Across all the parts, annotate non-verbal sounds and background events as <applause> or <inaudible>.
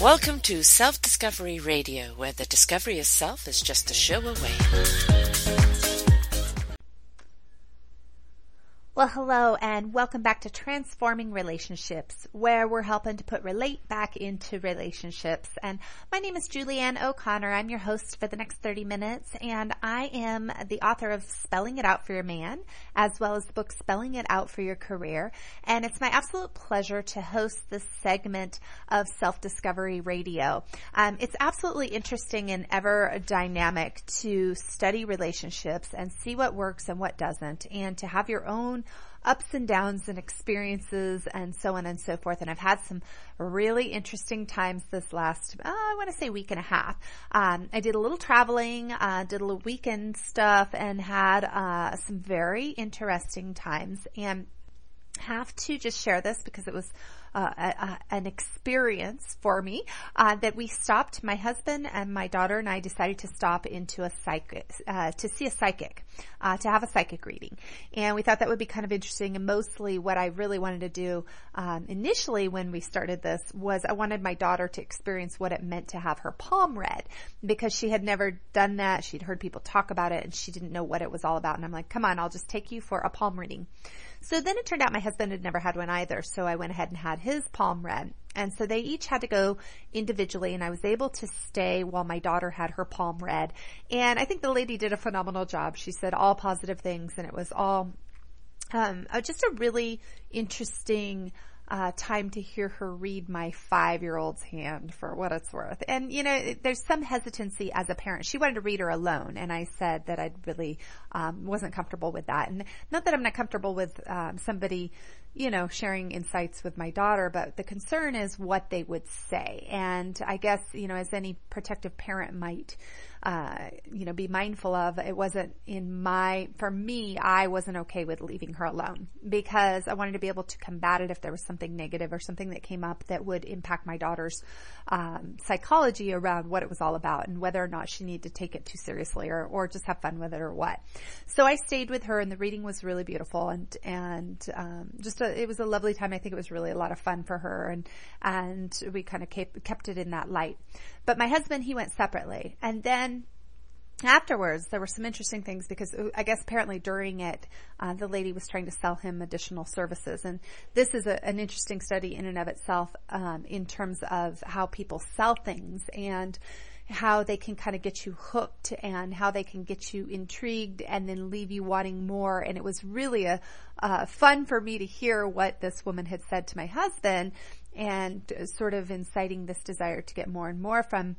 Welcome to Self Discovery Radio, where the discovery of self is just a show away. Well, hello, and welcome back to Transforming Relationships, where we're helping to put relate back into relationships. And my name is Julianne O'Connor. I'm your host for the next 30 minutes, and I am the author of Spelling It Out for Your Man, as well as the book Spelling It Out for Your Career. And it's my absolute pleasure to host this segment of Self Discovery Radio. Um, it's absolutely interesting and ever dynamic to study relationships and see what works and what doesn't, and to have your own ups and downs and experiences and so on and so forth. And I've had some really interesting times this last, uh, I want to say week and a half. Um, I did a little traveling, uh, did a little weekend stuff and had, uh, some very interesting times and have to just share this because it was uh, an experience for me uh, that we stopped. My husband and my daughter and I decided to stop into a psychic uh, to see a psychic uh, to have a psychic reading, and we thought that would be kind of interesting. And mostly, what I really wanted to do um, initially when we started this was I wanted my daughter to experience what it meant to have her palm read because she had never done that. She'd heard people talk about it, and she didn't know what it was all about. And I'm like, come on, I'll just take you for a palm reading. So then it turned out my husband had never had one either. So I went ahead and had his palm read. And so they each had to go individually and I was able to stay while my daughter had her palm read. And I think the lady did a phenomenal job. She said all positive things and it was all um, just a really interesting uh, time to hear her read my five year old's hand for what it's worth. And, you know, there's some hesitancy as a parent. She wanted to read her alone, and I said that I really um, wasn't comfortable with that. And not that I'm not comfortable with um, somebody, you know, sharing insights with my daughter, but the concern is what they would say. And I guess, you know, as any protective parent might, uh, you know, be mindful of. It wasn't in my, for me, I wasn't okay with leaving her alone because I wanted to be able to combat it if there was something negative or something that came up that would impact my daughter's um, psychology around what it was all about and whether or not she needed to take it too seriously or, or just have fun with it or what. So I stayed with her and the reading was really beautiful and, and, um, just a, it was a lovely time. I think it was really a lot of fun for her and, and we kind of kept, kept it in that light. But my husband, he went separately. And then afterwards, there were some interesting things because uh, I guess apparently during it, uh, the lady was trying to sell him additional services. And this is a, an interesting study in and of itself um, in terms of how people sell things and how they can kind of get you hooked and how they can get you intrigued and then leave you wanting more. And it was really a uh, fun for me to hear what this woman had said to my husband and sort of inciting this desire to get more and more from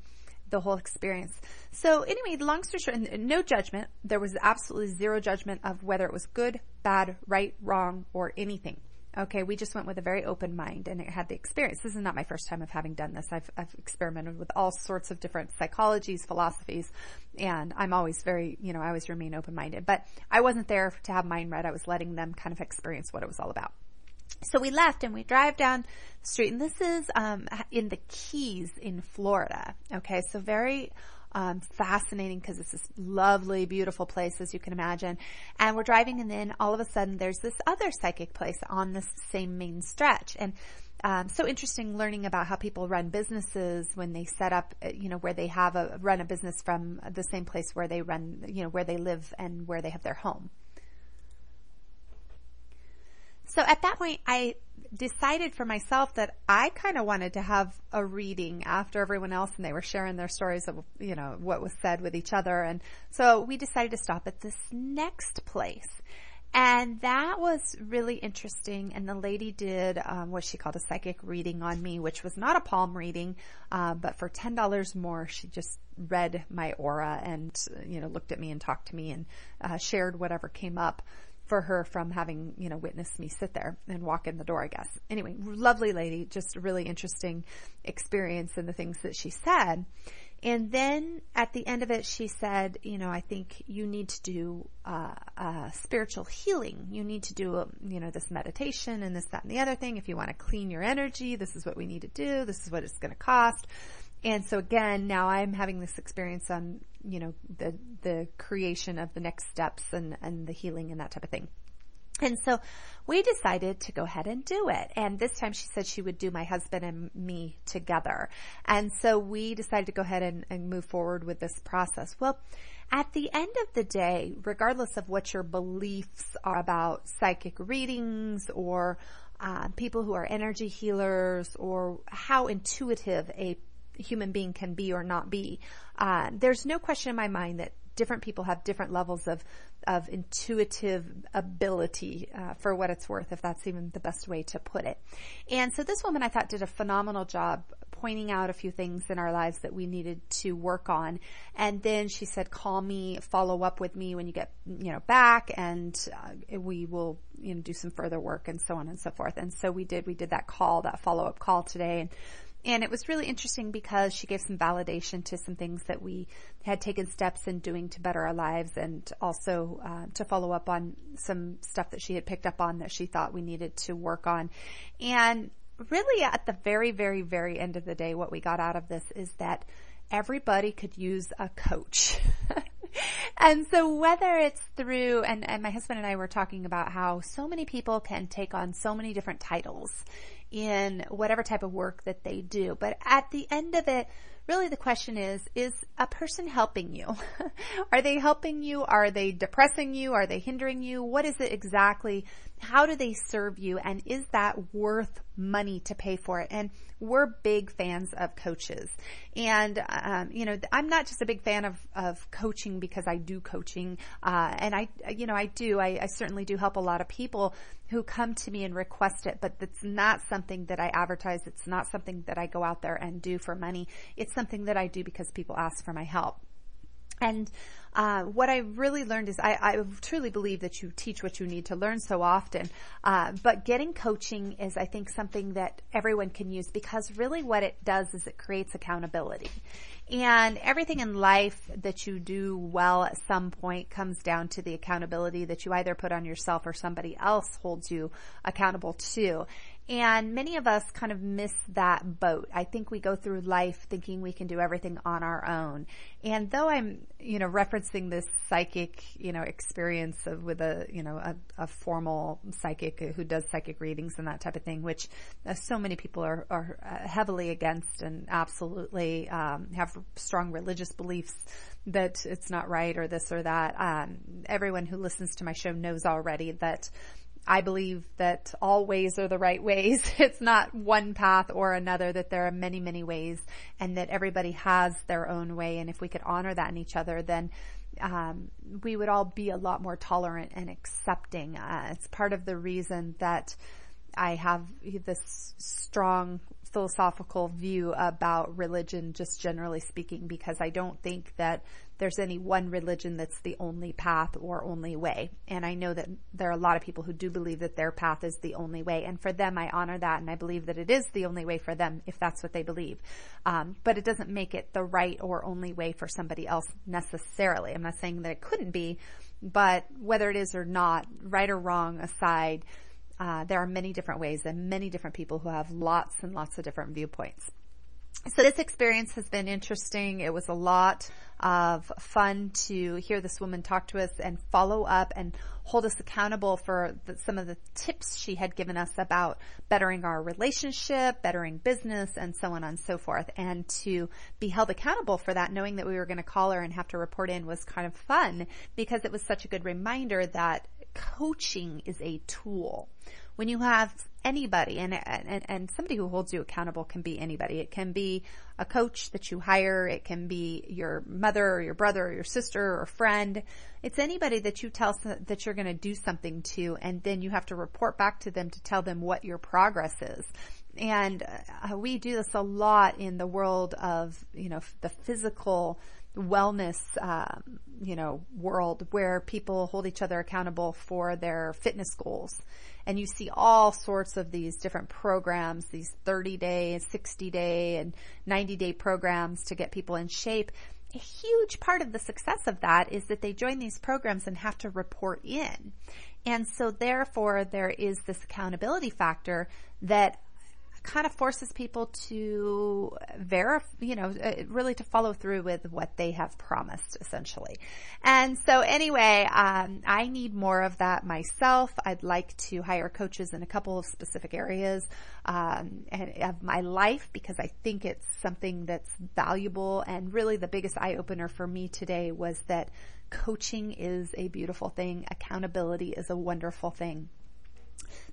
the whole experience. So anyway, long story short, no judgment. There was absolutely zero judgment of whether it was good, bad, right, wrong, or anything. Okay, we just went with a very open mind and it had the experience. This is not my first time of having done this. I've, I've experimented with all sorts of different psychologies, philosophies, and I'm always very, you know, I always remain open-minded. But I wasn't there to have mine read. I was letting them kind of experience what it was all about. So we left and we drive down the street, and this is um, in the Keys in Florida. Okay, so very um, fascinating because it's this lovely, beautiful place, as you can imagine. And we're driving, and then all of a sudden, there's this other psychic place on this same main stretch, and um, so interesting learning about how people run businesses when they set up, uh, you know, where they have a run a business from the same place where they run, you know, where they live and where they have their home. So at that point, I decided for myself that I kind of wanted to have a reading after everyone else and they were sharing their stories of, you know, what was said with each other. And so we decided to stop at this next place. And that was really interesting. And the lady did um, what she called a psychic reading on me, which was not a palm reading, uh, but for ten dollars more, she just read my aura and you know looked at me and talked to me and uh, shared whatever came up for her from having, you know, witnessed me sit there and walk in the door, I guess. Anyway, lovely lady, just a really interesting experience and the things that she said. And then at the end of it, she said, you know, I think you need to do uh, uh, spiritual healing. You need to do, you know, this meditation and this, that, and the other thing. If you want to clean your energy, this is what we need to do. This is what it's going to cost. And so again, now I'm having this experience on, you know, the, the creation of the next steps and, and the healing and that type of thing. And so we decided to go ahead and do it. And this time she said she would do my husband and me together. And so we decided to go ahead and, and move forward with this process. Well, at the end of the day, regardless of what your beliefs are about psychic readings or uh, people who are energy healers or how intuitive a human being can be or not be, uh, there's no question in my mind that different people have different levels of of intuitive ability uh, for what it's worth, if that's even the best way to put it. And so this woman I thought did a phenomenal job pointing out a few things in our lives that we needed to work on. And then she said, call me, follow up with me when you get, you know, back and uh, we will, you know, do some further work and so on and so forth. And so we did, we did that call, that follow up call today. And and it was really interesting because she gave some validation to some things that we had taken steps in doing to better our lives and also uh, to follow up on some stuff that she had picked up on that she thought we needed to work on. And really at the very, very, very end of the day, what we got out of this is that everybody could use a coach. <laughs> and so whether it's through, and, and my husband and I were talking about how so many people can take on so many different titles in whatever type of work that they do. But at the end of it, really the question is, is a person helping you? <laughs> Are they helping you? Are they depressing you? Are they hindering you? What is it exactly? How do they serve you? And is that worth money to pay for it? And we're big fans of coaches. And, um, you know, I'm not just a big fan of, of coaching because I do coaching. Uh, and I, you know, I do, I, I certainly do help a lot of people who come to me and request it, but it's not something that I advertise. It's not something that I go out there and do for money. It's something that I do because people ask for my help. And uh, what I really learned is I, I, truly believe that you teach what you need to learn so often. Uh, but getting coaching is, I think, something that everyone can use because really what it does is it creates accountability. And everything in life that you do well at some point comes down to the accountability that you either put on yourself or somebody else holds you accountable to. And many of us kind of miss that boat. I think we go through life thinking we can do everything on our own. And though I'm, you know, referencing this psychic, you know, experience of, with a, you know, a, a formal psychic who does psychic readings and that type of thing, which uh, so many people are, are uh, heavily against and absolutely um, have strong religious beliefs that it's not right or this or that. Um, everyone who listens to my show knows already that I believe that all ways are the right ways. <laughs> It's not one path or another, that there are many, many ways and that everybody has their own way. And if we could honor that in each other, then um, we would all be a lot more tolerant and accepting. Uh, it's part of the reason that I have this strong philosophical view about religion, just generally speaking, because I don't think that there's any one religion that's the only path or only way. And I know that there are a lot of people who do believe that their path is the only way. And for them, I honor that and I believe that it is the only way for them if that's what they believe. Um, but it doesn't make it the right or only way for somebody else necessarily. I'm not saying that it couldn't be, but whether it is or not, right or wrong aside, uh, there are many different ways and many different people who have lots and lots of different viewpoints. So this experience has been interesting. It was a lot of fun to hear this woman talk to us and follow up and hold us accountable for the, some of the tips she had given us about bettering our relationship, bettering business, and so on and so forth. And to be held accountable for that, knowing that we were going to call her and have to report in was kind of fun because it was such a good reminder that coaching is a tool. When you have anybody and, and, and somebody who holds you accountable can be anybody. It can be a coach that you hire. It can be your mother or your brother or your sister or friend. It's anybody that you tell that you're going to do something to and then you have to report back to them to tell them what your progress is. And uh, we do this a lot in the world of, you know, the physical wellness, um, you know, world where people hold each other accountable for their fitness goals. And you see all sorts of these different programs, these 30 day, 60 day and 90 day programs to get people in shape. A huge part of the success of that is that they join these programs and have to report in. And so therefore there is this accountability factor that kind of forces people to verify, you know, uh, really to follow through with what they have promised essentially. And so anyway, um, I need more of that myself. I'd like to hire coaches in a couple of specific areas um, of my life because I think it's something that's valuable and really the biggest eye opener for me today was that coaching is a beautiful thing. Accountability is a wonderful thing.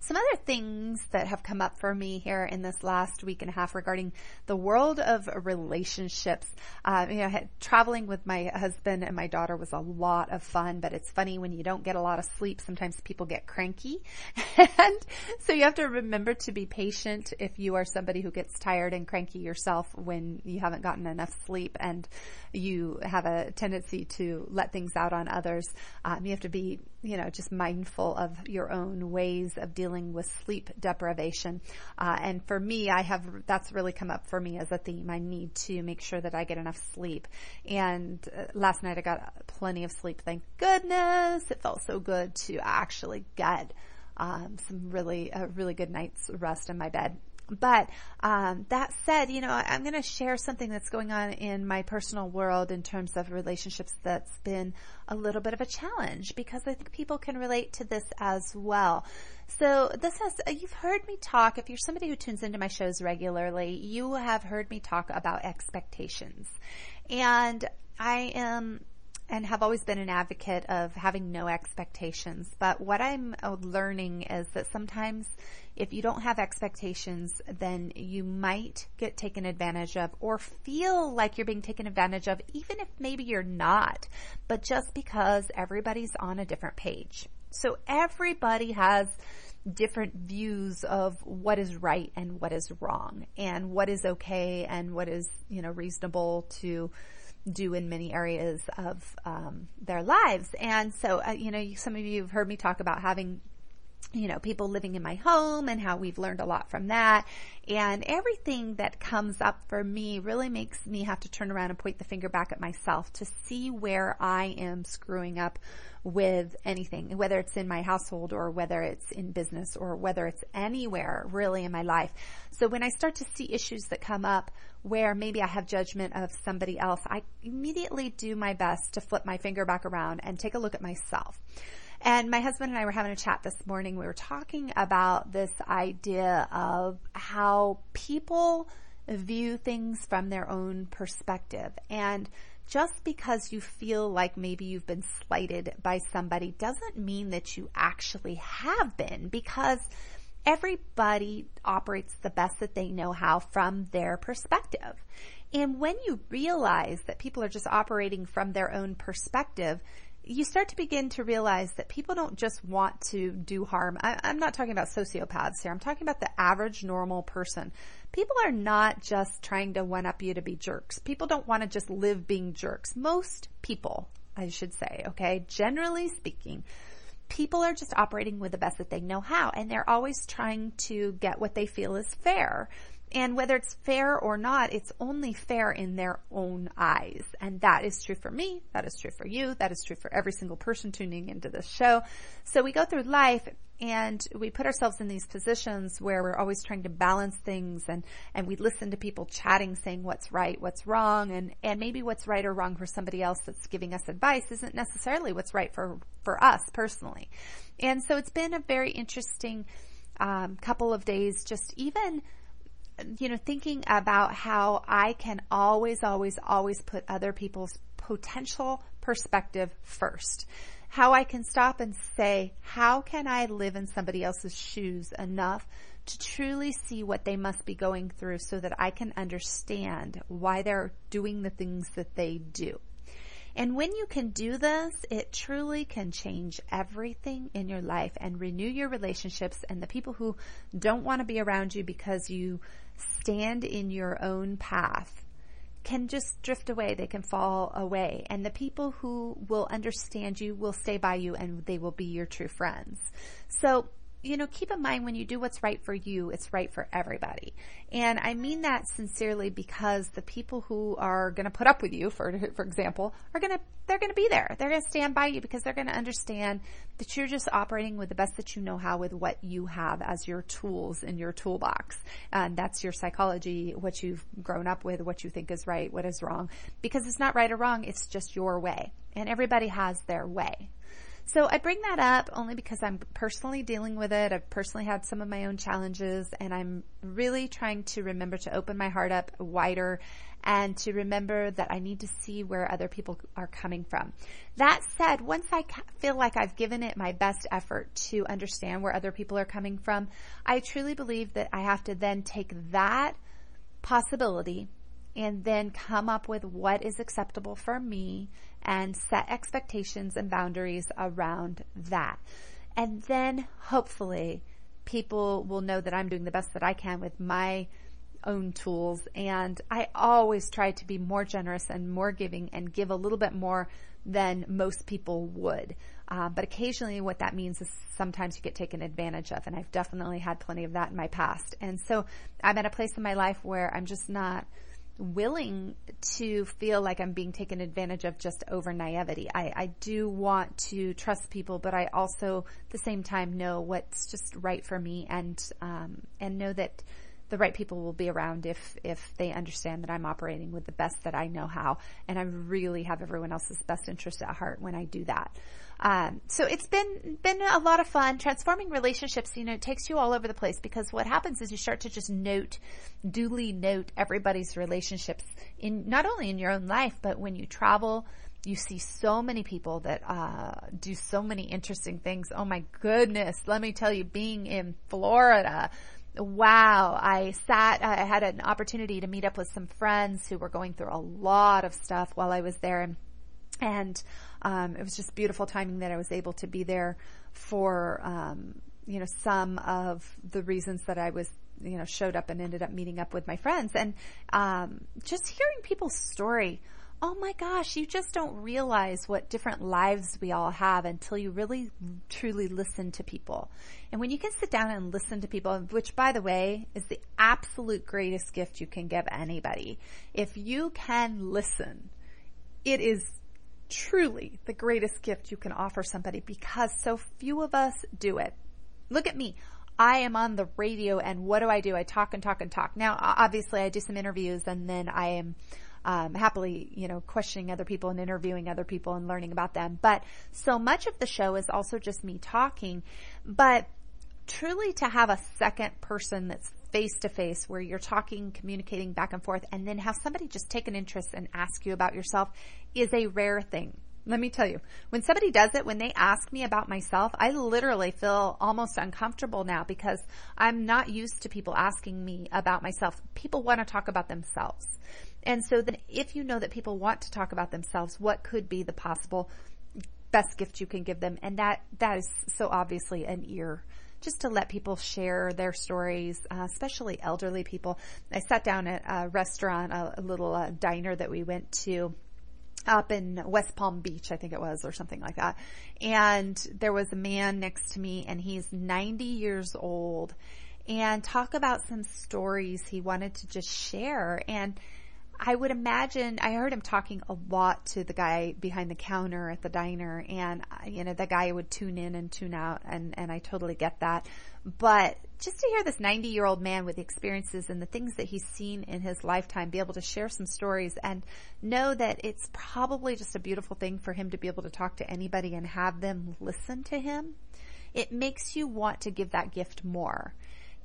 Some other things that have come up for me here in this last week and a half regarding the world of relationships. Uh, you know, traveling with my husband and my daughter was a lot of fun, but it's funny when you don't get a lot of sleep, sometimes people get cranky. <laughs> and so you have to remember to be patient if you are somebody who gets tired and cranky yourself when you haven't gotten enough sleep and you have a tendency to let things out on others. Um, you have to be, you know, just mindful of your own ways of dealing with sleep deprivation. Uh, and for me, I have, that's really come up for me as a theme. I need to make sure that I get enough sleep. And uh, last night I got plenty of sleep. Thank goodness. It felt so good to actually get um, some really, a really good night's rest in my bed. But um, that said, you know, I'm going to share something that's going on in my personal world in terms of relationships that's been a little bit of a challenge because I think people can relate to this as well. So this has, you've heard me talk, if you're somebody who tunes into my shows regularly, you have heard me talk about expectations. And I am and have always been an advocate of having no expectations. But what I'm uh, learning is that sometimes if you don't have expectations, then you might get taken advantage of or feel like you're being taken advantage of, even if maybe you're not, but just because everybody's on a different page. So everybody has different views of what is right and what is wrong and what is okay and what is, you know, reasonable to do in many areas of um, their lives. And so, uh, you know, some of you have heard me talk about having you know, people living in my home and how we've learned a lot from that. And everything that comes up for me really makes me have to turn around and point the finger back at myself to see where I am screwing up with anything, whether it's in my household or whether it's in business or whether it's anywhere really in my life. So when I start to see issues that come up where maybe I have judgment of somebody else, I immediately do my best to flip my finger back around and take a look at myself. And my husband and I were having a chat this morning. We were talking about this idea of how people view things from their own perspective. And just because you feel like maybe you've been slighted by somebody doesn't mean that you actually have been because everybody operates the best that they know how from their perspective. And when you realize that people are just operating from their own perspective, you start to begin to realize that people don't just want to do harm. I, am not talking about sociopaths here. I'm talking about the average normal person. People are not just trying to one up you to be jerks. People don't want to just live being jerks. Most people, I should say, okay, generally speaking, people are just operating with the best that they know how and they're always trying to get what they feel is fair. And whether it's fair or not, it's only fair in their own eyes. And that is true for me. That is true for you. That is true for every single person tuning into this show. So we go through life and we put ourselves in these positions where we're always trying to balance things and, and we listen to people chatting saying what's right, what's wrong, and, and maybe what's right or wrong for somebody else that's giving us advice isn't necessarily what's right for, for us personally. And so it's been a very interesting um, couple of days just even you know, thinking about how I can always, always, always put other people's potential perspective first. How I can stop and say, how can I live in somebody else's shoes enough to truly see what they must be going through so that I can understand why they're doing the things that they do. And when you can do this, it truly can change everything in your life and renew your relationships and the people who don't want to be around you because you stand in your own path can just drift away. They can fall away. And the people who will understand you will stay by you and they will be your true friends. So you know, keep in mind when you do what's right for you, it's right for everybody. And I mean that sincerely because the people who are going to put up with you, for, for example, are going to, they're going to be there. They're going to stand by you because they're going to understand that you're just operating with the best that you know how with what you have as your tools in your toolbox. And that's your psychology, what you've grown up with, what you think is right, what is wrong. Because it's not right or wrong, it's just your way. And everybody has their way. So I bring that up only because I'm personally dealing with it. I've personally had some of my own challenges and I'm really trying to remember to open my heart up wider and to remember that I need to see where other people are coming from. That said, once I feel like I've given it my best effort to understand where other people are coming from, I truly believe that I have to then take that possibility and then come up with what is acceptable for me and set expectations and boundaries around that. And then hopefully people will know that I'm doing the best that I can with my own tools. And I always try to be more generous and more giving and give a little bit more than most people would. Uh, but occasionally what that means is sometimes you get taken advantage of. And I've definitely had plenty of that in my past. And so I'm at a place in my life where I'm just not willing to feel like I'm being taken advantage of just over naivety. I, I do want to trust people, but I also, at the same time, know what's just right for me and, um, and know that the right people will be around if, if they understand that I'm operating with the best that I know how. And I really have everyone else's best interest at heart when I do that. Um, so it's been been a lot of fun. Transforming relationships, you know, it takes you all over the place because what happens is you start to just note, duly note everybody's relationships in not only in your own life, but when you travel. You see so many people that uh, do so many interesting things. Oh my goodness! Let me tell you, being in Florida, wow, I sat, I had an opportunity to meet up with some friends who were going through a lot of stuff while I was there and, and um, it was just beautiful timing that I was able to be there for, um, you know, some of the reasons that I was, you know, showed up and ended up meeting up with my friends and, um, just hearing people's story. Oh my gosh, you just don't realize what different lives we all have until you really truly listen to people. And when you can sit down and listen to people, which by the way is the absolute greatest gift you can give anybody. If you can listen, it is truly the greatest gift you can offer somebody because so few of us do it. Look at me. I am on the radio and what do I do? I talk and talk and talk. Now, obviously I do some interviews and then I am um, happily, you know, questioning other people and interviewing other people and learning about them. But so much of the show is also just me talking. But truly to have a second person that's face to face where you're talking, communicating back and forth, and then have somebody just take an interest and ask you about yourself is a rare thing. Let me tell you, when somebody does it, when they ask me about myself, I literally feel almost uncomfortable now because I'm not used to people asking me about myself. People want to talk about themselves. And so then if you know that people want to talk about themselves, what could be the possible best gift you can give them? And that, that is so obviously an ear just to let people share their stories, uh, especially elderly people. I sat down at a restaurant, a, a little uh, diner that we went to up in West Palm Beach, I think it was, or something like that. And there was a man next to me and he's 90 years old and talk about some stories he wanted to just share. And I would imagine, I heard him talking a lot to the guy behind the counter at the diner and, you know, the guy would tune in and tune out and, and I totally get that. But just to hear this 90 year old man with the experiences and the things that he's seen in his lifetime be able to share some stories and know that it's probably just a beautiful thing for him to be able to talk to anybody and have them listen to him. It makes you want to give that gift more.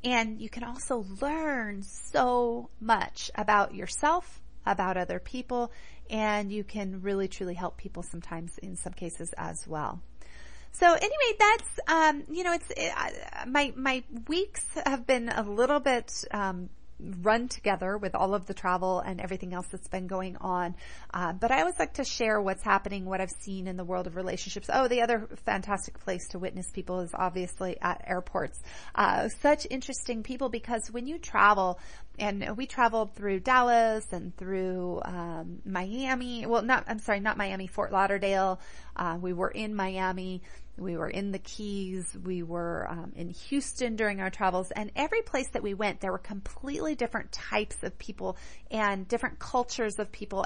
And you can also learn so much about yourself about other people and you can really truly help people sometimes in some cases as well. So anyway, that's um, you know, it's it, uh, my my weeks have been a little bit um, run together with all of the travel and everything else that's been going on. Uh, but I always like to share what's happening, what I've seen in the world of relationships. Oh, the other fantastic place to witness people is obviously at airports. Uh, such interesting people because when you travel, and we traveled through Dallas and through um, Miami. Well, not I'm sorry, not Miami, Fort Lauderdale, Uh, we were in Miami. We were in the Keys. We were um, in Houston during our travels, and every place that we went, there were completely different types of people and different cultures of people.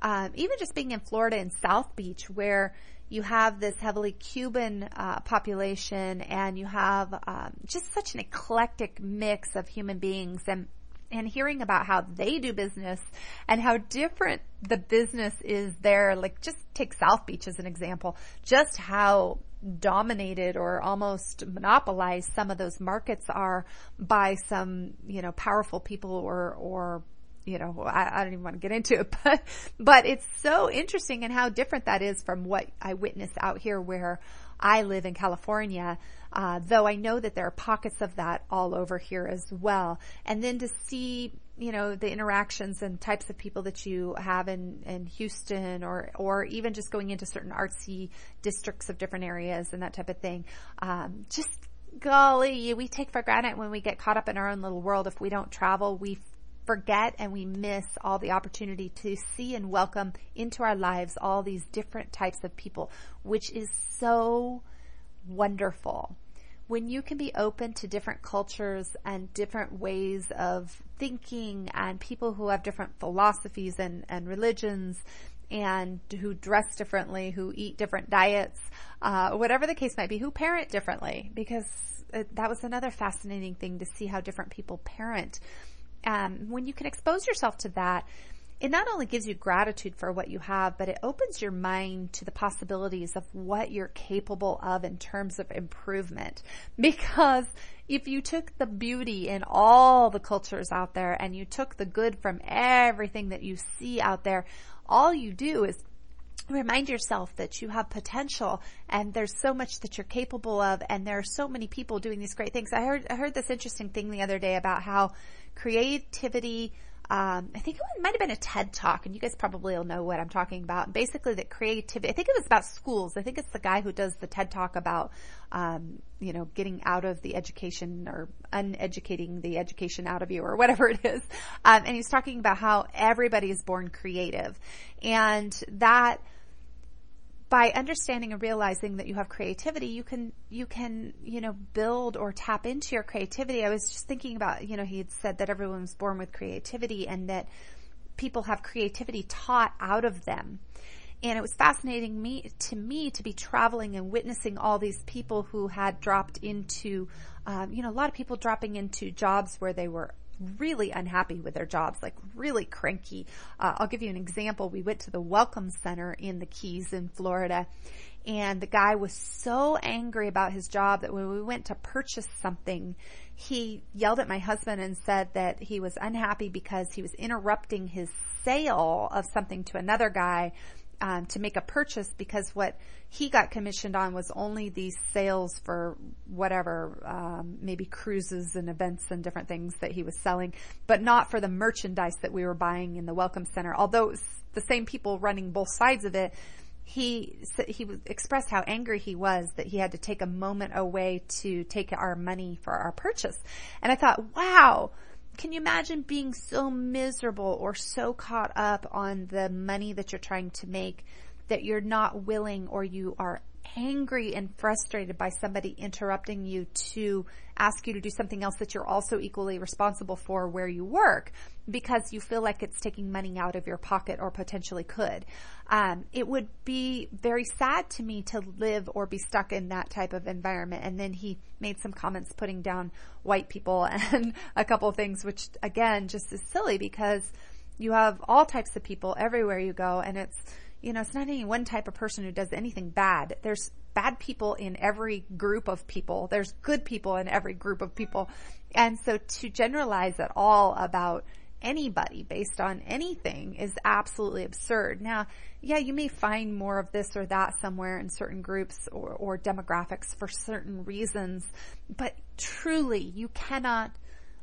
Um, even just being in Florida in South Beach, where you have this heavily Cuban uh, population, and you have um, just such an eclectic mix of human beings, and and hearing about how they do business and how different the business is there. Like just take South Beach as an example, just how dominated or almost monopolized some of those markets are by some, you know, powerful people or, or, you know, I, I don't even want to get into it, <laughs> but, but it's so interesting and how different that is from what I witness out here where I live in California, uh, though I know that there are pockets of that all over here as well. And then to see, you know, the interactions and types of people that you have in, in Houston or, or even just going into certain artsy districts of different areas and that type of thing. Um, just golly, we take for granted when we get caught up in our own little world. If we don't travel, we forget and we miss all the opportunity to see and welcome into our lives all these different types of people, which is so wonderful. When you can be open to different cultures and different ways of thinking and people who have different philosophies and, and religions and who dress differently, who eat different diets, uh, whatever the case might be, who parent differently, because that was another fascinating thing to see how different people parent. Um, when you can expose yourself to that, it not only gives you gratitude for what you have, but it opens your mind to the possibilities of what you're capable of in terms of improvement. <laughs> Because if you took the beauty in all the cultures out there and you took the good from everything that you see out there, all you do is remind yourself that you have potential and there's so much that you're capable of and there are so many people doing these great things. I heard I heard this interesting thing the other day about how creativity. Um, I think it might have been a TED talk, and you guys probably will know what I'm talking about. Basically, that creativity. I think it was about schools. I think it's the guy who does the TED talk about, um, you know, getting out of the education or uneducating the education out of you, or whatever it is. Um, and he's talking about how everybody is born creative, and that by understanding and realizing that you have creativity, you can, you can, you know, build or tap into your creativity. I was just thinking about, you know, he had said that everyone was born with creativity and that people have creativity taught out of them. And it was fascinating me, to me to be traveling and witnessing all these people who had dropped into, um, you know, a lot of people dropping into jobs where they were really unhappy with their jobs, like really cranky. Uh, I'll give you an example. We went to the Welcome Center in the Keys in Florida and the guy was so angry about his job that when we went to purchase something, he yelled at my husband and said that he was unhappy because he was interrupting his sale of something to another guy um, to make a purchase because what he got commissioned on was only these sales for whatever, um, maybe cruises and events and different things that he was selling, but not for the merchandise that we were buying in the Welcome Center. Although the same people running both sides of it, he he expressed how angry he was that he had to take a moment away to take our money for our purchase. And I thought, wow, can you imagine being so miserable or so caught up on the money that you're trying to make that you're not willing or you are angry and frustrated by somebody interrupting you to ask you to do something else that you're also equally responsible for where you work because you feel like it's taking money out of your pocket or potentially could. Um, it would be very sad to me to live or be stuck in that type of environment. And then he made some comments putting down white people <laughs> and a couple things, which again just is silly because you have all types of people everywhere you go and it's you know, it's not any one type of person who does anything bad. There's bad people in every group of people. There's good people in every group of people. And so to generalize at all about anybody based on anything is absolutely absurd. Now, yeah, you may find more of this or that somewhere in certain groups or, or demographics for certain reasons, but truly you cannot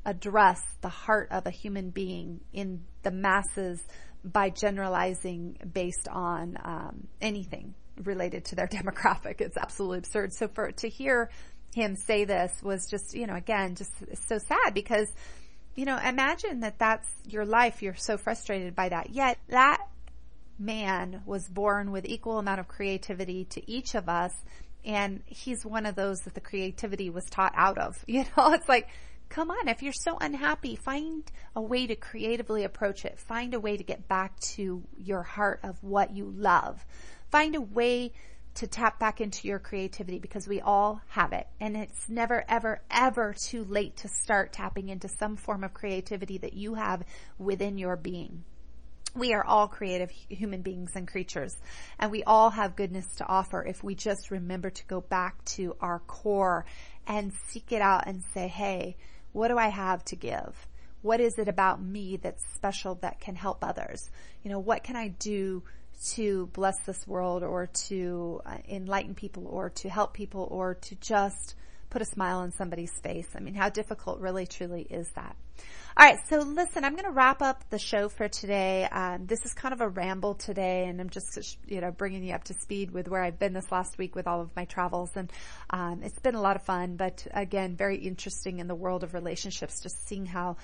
address the heart of a human being in the masses by generalizing based on um, anything related to their <laughs> demographic. It's absolutely absurd. So for to hear him say this was just, you know, again, just so sad because, you know, imagine that that's your life. You're so frustrated by that. Yet that man was born with equal amount of creativity to each of us. And he's one of those that the creativity was taught out of. <laughs> You know, it's like, come on, if you're so unhappy, find a way to creatively approach it. Find a way to get back to your heart of what you love. Find a way to tap back into your creativity because we all have it. And it's never, ever, ever too late to start tapping into some form of creativity that you have within your being we are all creative human beings and creatures and we all have goodness to offer if we just remember to go back to our core and seek it out and say, Hey, what do I have to give? What is it about me that's special that can help others? You know, what can I do to bless this world or to uh, enlighten people or to help people or to just put a smile on somebody's face? I mean, how difficult really truly is that? All right, so listen, I'm going to wrap up the show for today. Um, this is kind of a ramble today, and I'm just you know bringing you up to speed with where I've been this last week with all of my travels, and um, it's been a lot of fun. But again, very interesting in the world of relationships, just seeing how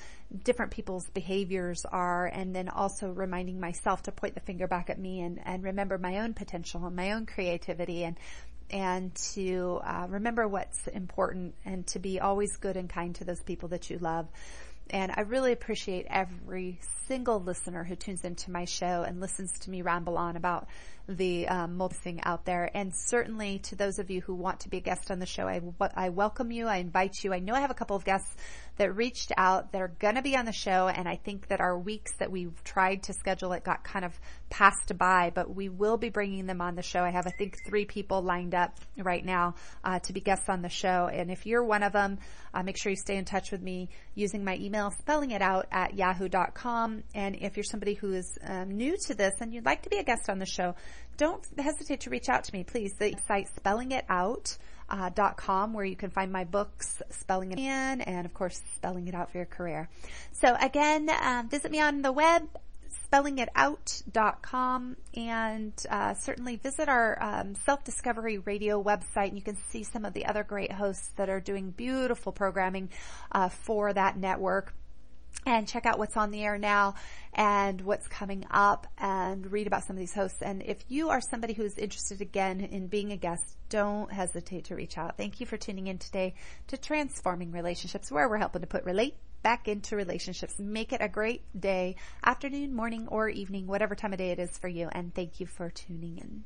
different people's behaviors are, and then also reminding myself to point the finger back at me and and remember my own potential and my own creativity and and to uh, remember what's important and to be always good and kind to those people that you love. And I really appreciate every single listener who tunes into my show and listens to me ramble on about the um, multi out there. And certainly to those of you who want to be a guest on the show, I, I welcome you. I invite you. I know I have a couple of guests that reached out that are going to be on the show. And I think that our weeks that we've tried to schedule it got kind of passed by, but we will be bringing them on the show. I have, I think, three people lined up right now uh, to be guests on the show. And if you're one of them, uh, make sure you stay in touch with me using my email, spelling it out at yahoo.com. And if you're somebody who is um, new to this and you'd like to be a guest on the show, don't hesitate to reach out to me, please. The site spelling it out. Uh, dot com where you can find my books spelling it in and of course spelling it out for your career. So again, um, visit me on the web spellingitout.com and uh, certainly visit our um, self-discovery radio website and you can see some of the other great hosts that are doing beautiful programming uh, for that network and check out what's on the air now and what's coming up and read about some of these hosts. And if you are somebody who is interested again in being a guest, don't hesitate to reach out. Thank you for tuning in today to Transforming Relationships, where we're helping to put relate back into relationships. Make it a great day, afternoon, morning, or evening, whatever time of day it is for you. And thank you for tuning in.